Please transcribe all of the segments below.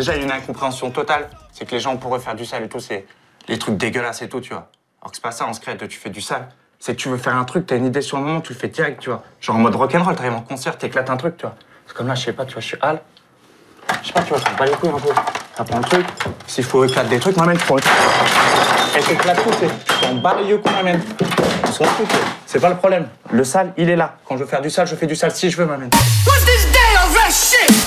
Déjà, il y a une incompréhension totale. C'est que les gens pourraient faire du sale et tout, c'est les trucs dégueulasses et tout, tu vois. Alors que c'est pas ça en secret, tu fais du sale. C'est que tu veux faire un truc, t'as une idée sur le moment, tu le fais direct, tu vois. Genre en mode rock'n'roll, t'arrives en concert, t'éclates un truc, tu vois. C'est comme là, je sais pas, tu vois, je suis Al. Je sais pas, tu vois, ça me les couilles un peu. Ça prend le truc. S'il faut éclater des trucs, m'amène, truc. Et t'éclates tout, c'est. On bat les yeux qu'on m'amène. On s'en fout, c'est pas le problème. Le sale, il est là. Quand je veux faire du sale, je fais du sale si je veux, m'amène.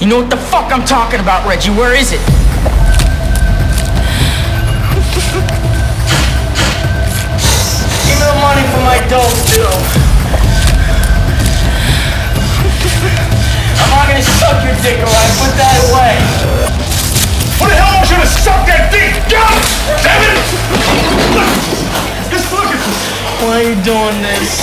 You know what the fuck I'm talking about, Reggie. Where is it? Give me the money for my dope deal. I'm not gonna suck your dick, alright? Put that away. What the hell wants you to suck that dick? God damn it! Just look at this. Why are you doing this?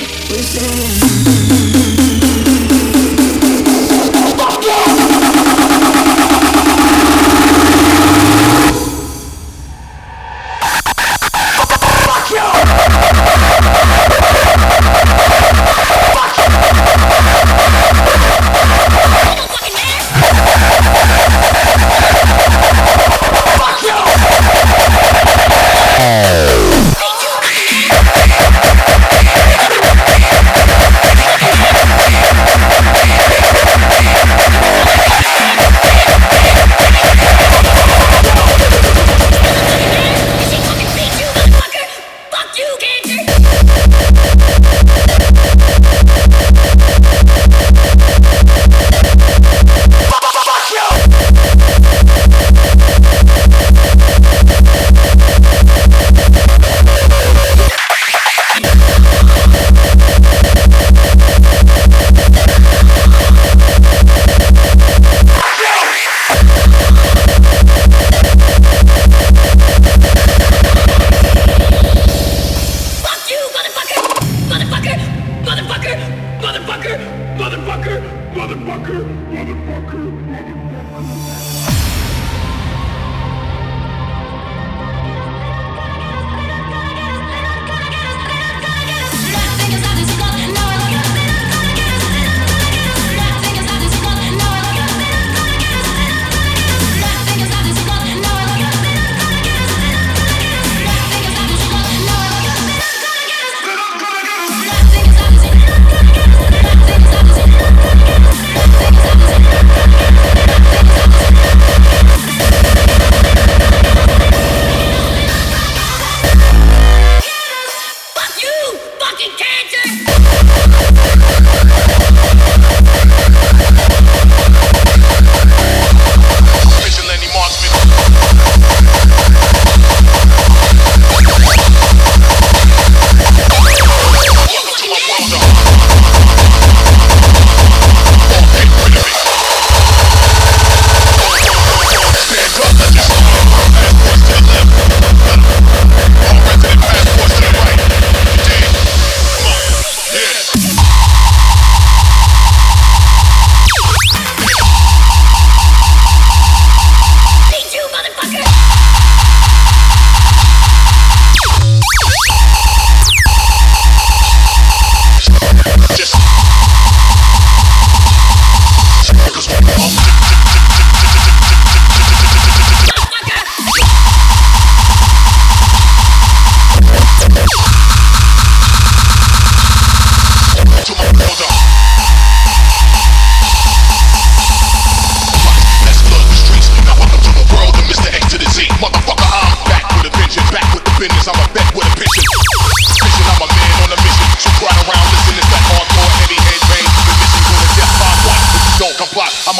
We're singing.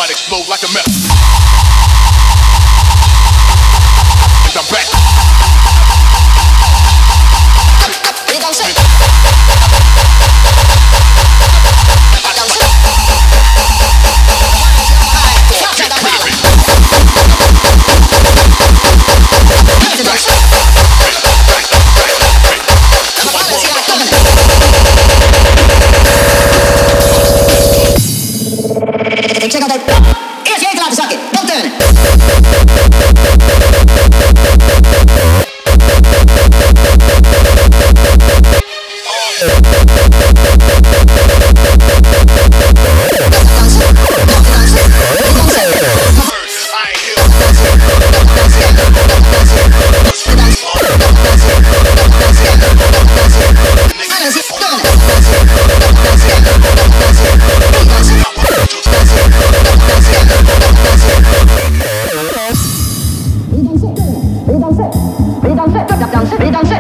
Might explode like a meth. 当岁，没当岁，没当岁，没当岁。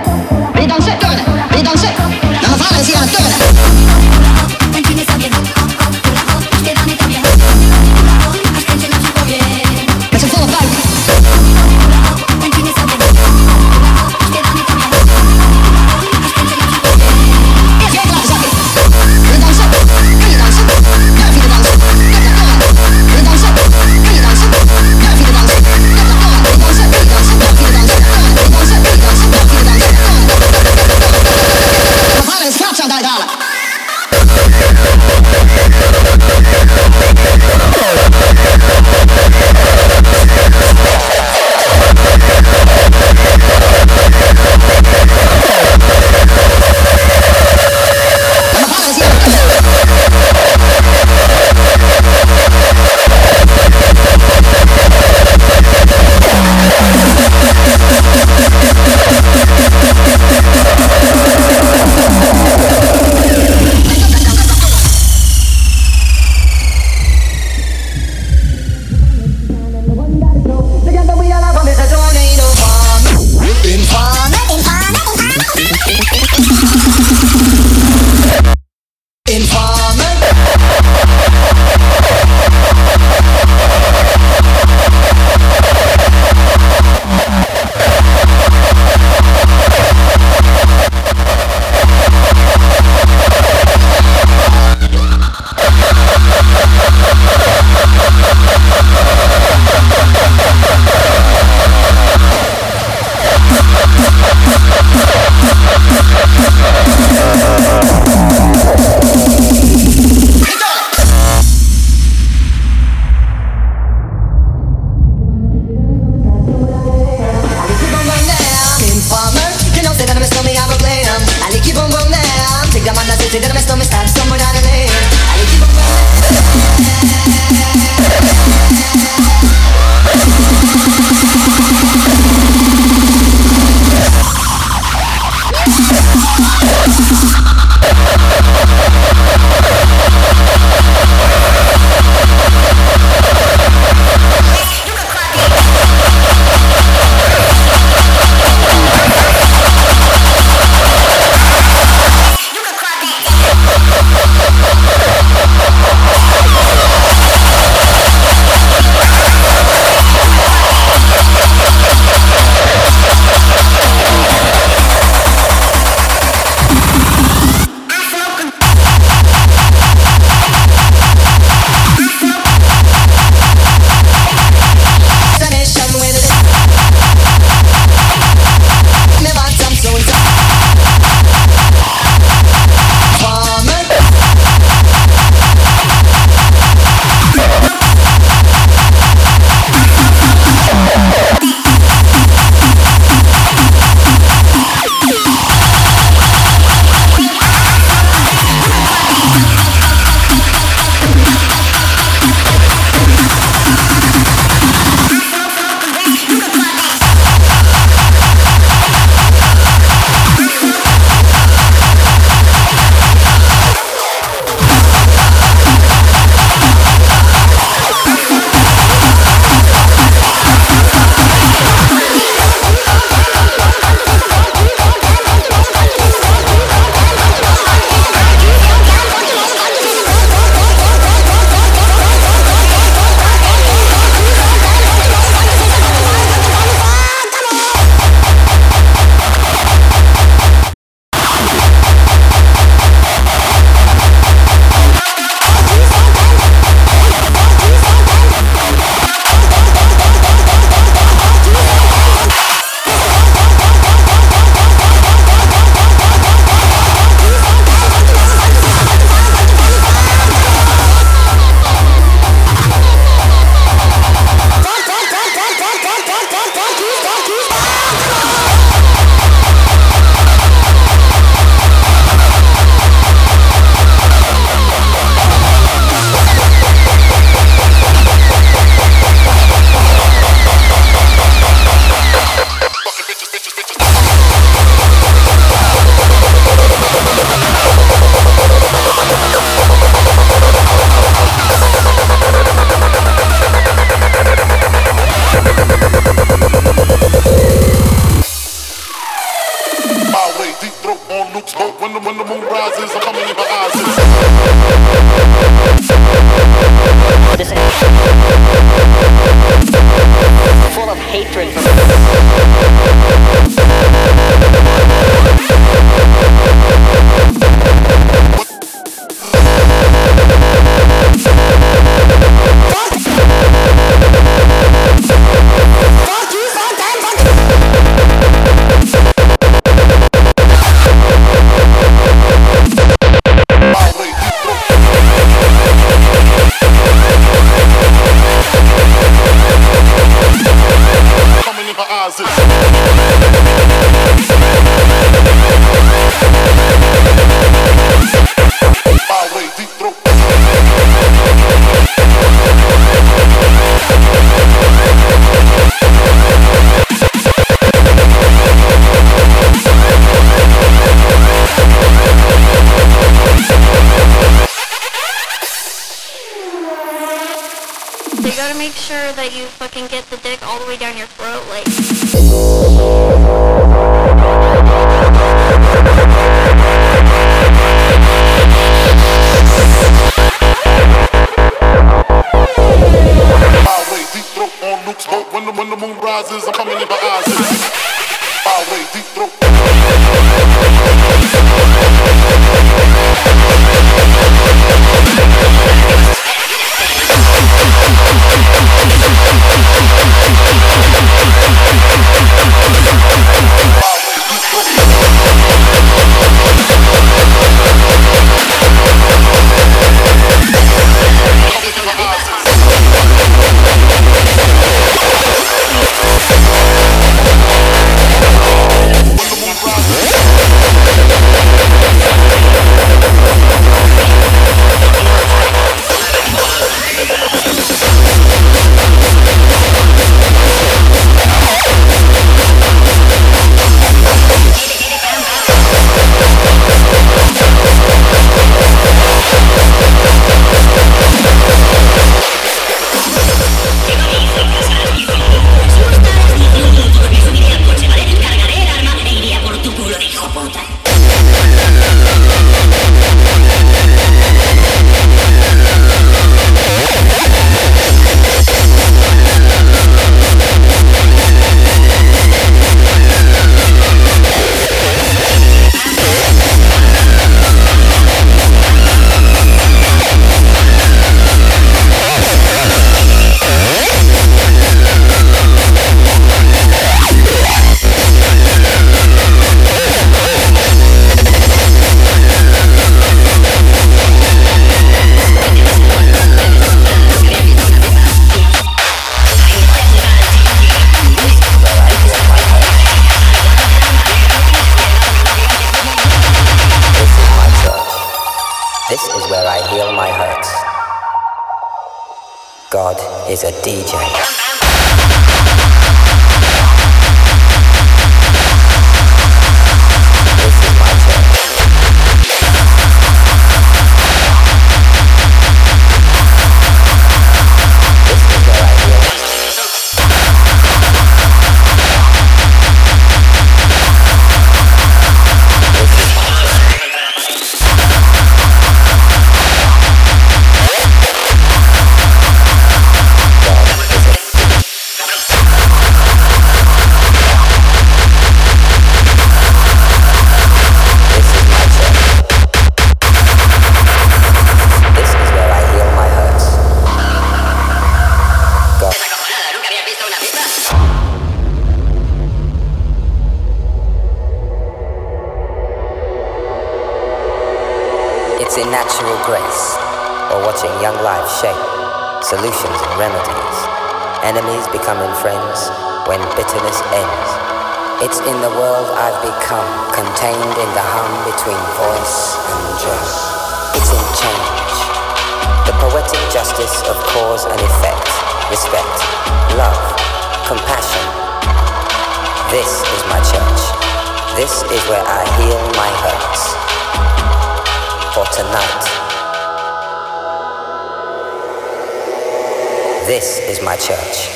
This is my church.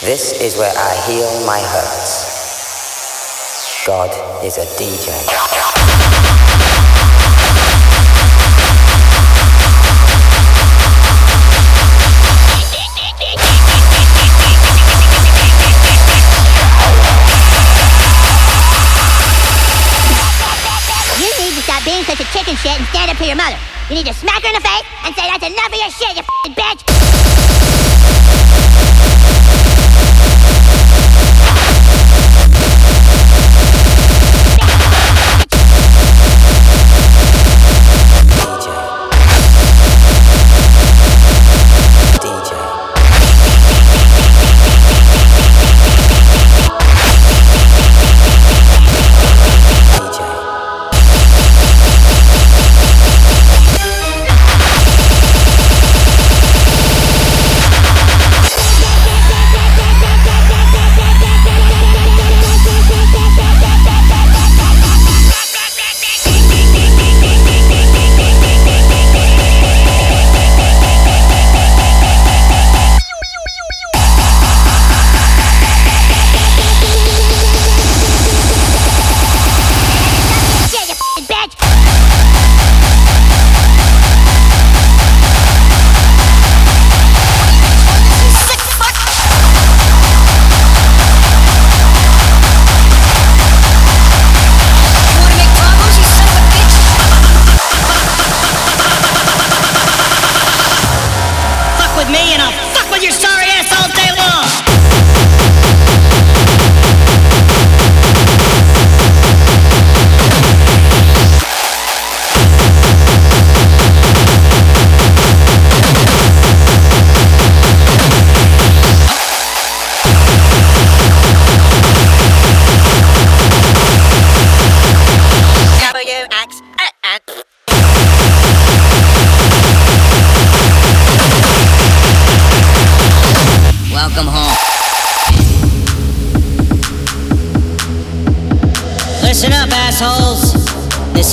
This is where I heal my hurts. God is a DJ. You need to stop being such a chicken shit and stand up to your mother. You need to smack her in the face and say, that's enough of your shit, you bitch!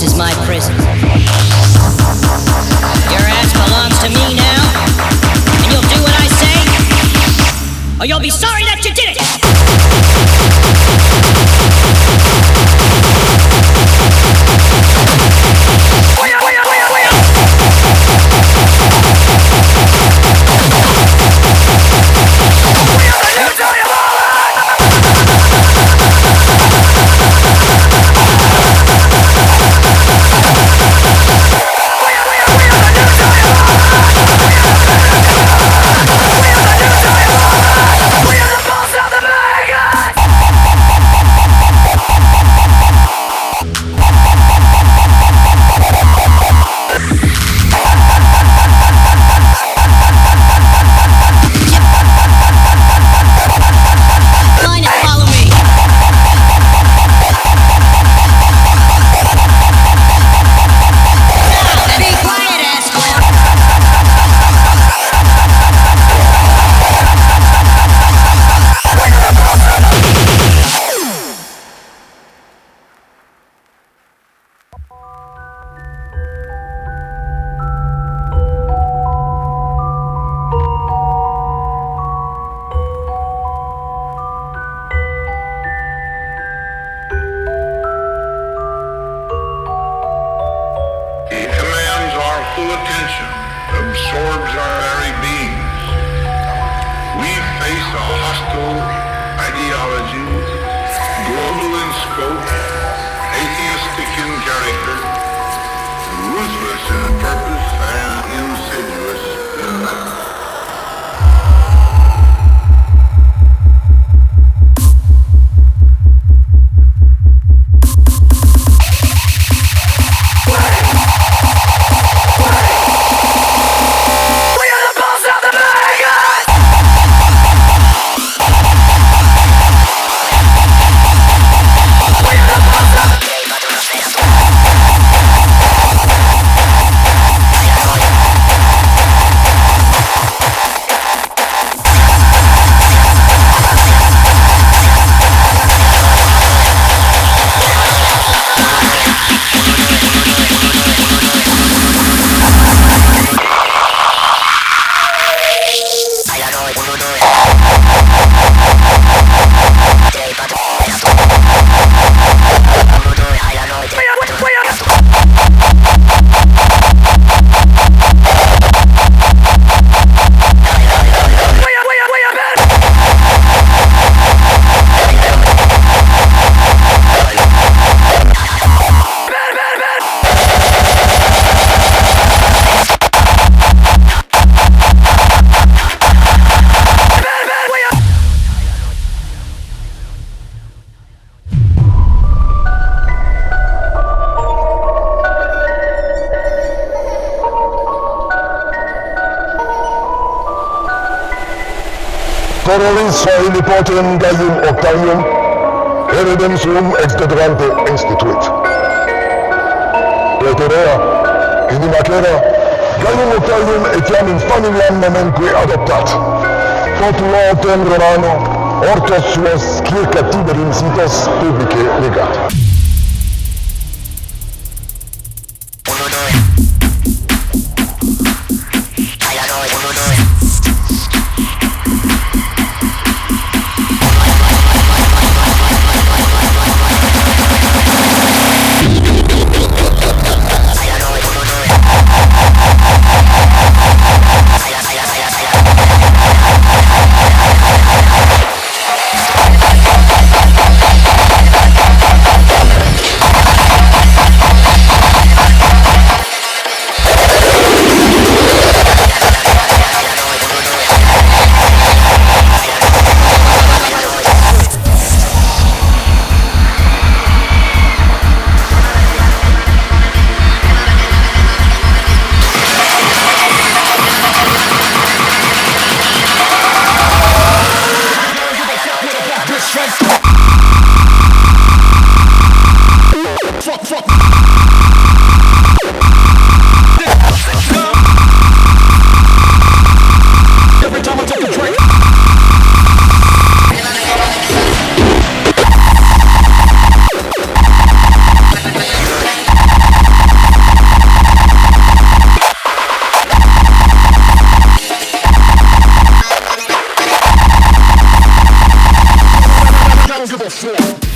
This is my prison. Your ass belongs to me now, and you'll do what I say, or you'll be sorry Israeli Porten Gaium Octavium Heredem sum extedrante instituit Praetorea in imacera Gaium Octavium etiam in familiam nomenque adoptat Potulotem Romano Hortus suas circa tiber incitas publice legat. Yeah.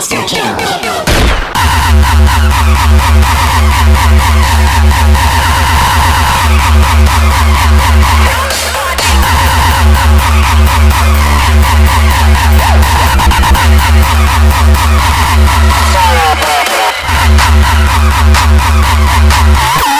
I don't give a fuck with a punk bitch strength. Punk bitch strength. Did you bring back some girls? Everybody know say, a peace and love we are promote this year. Original,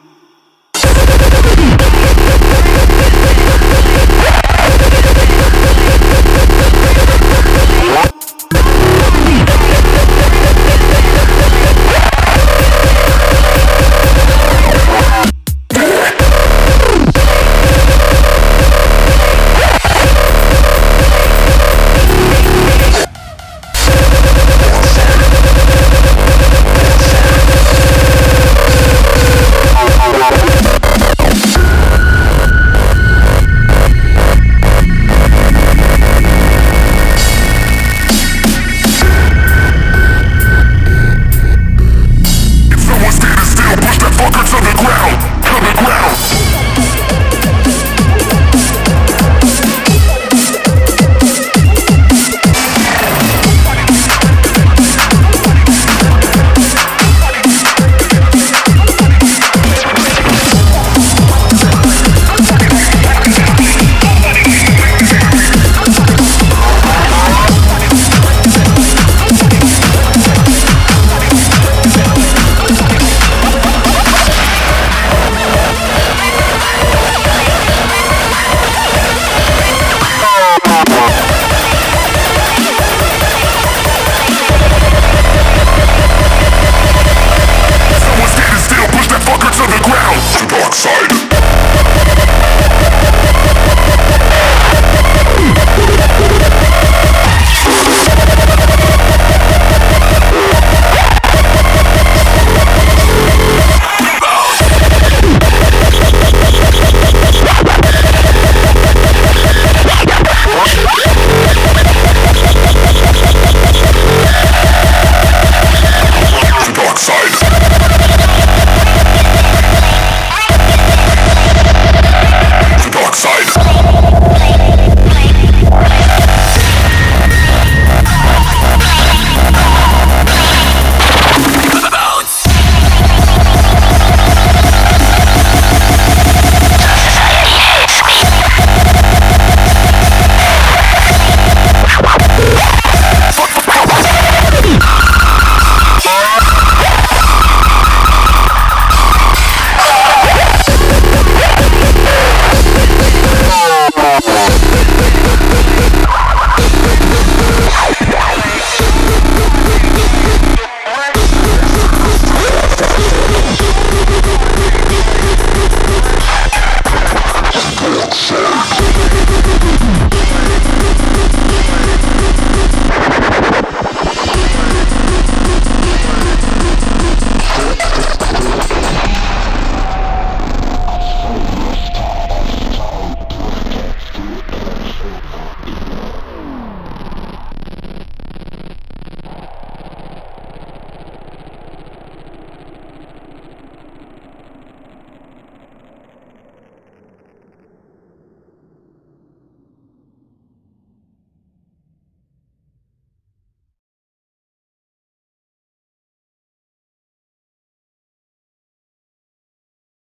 Thank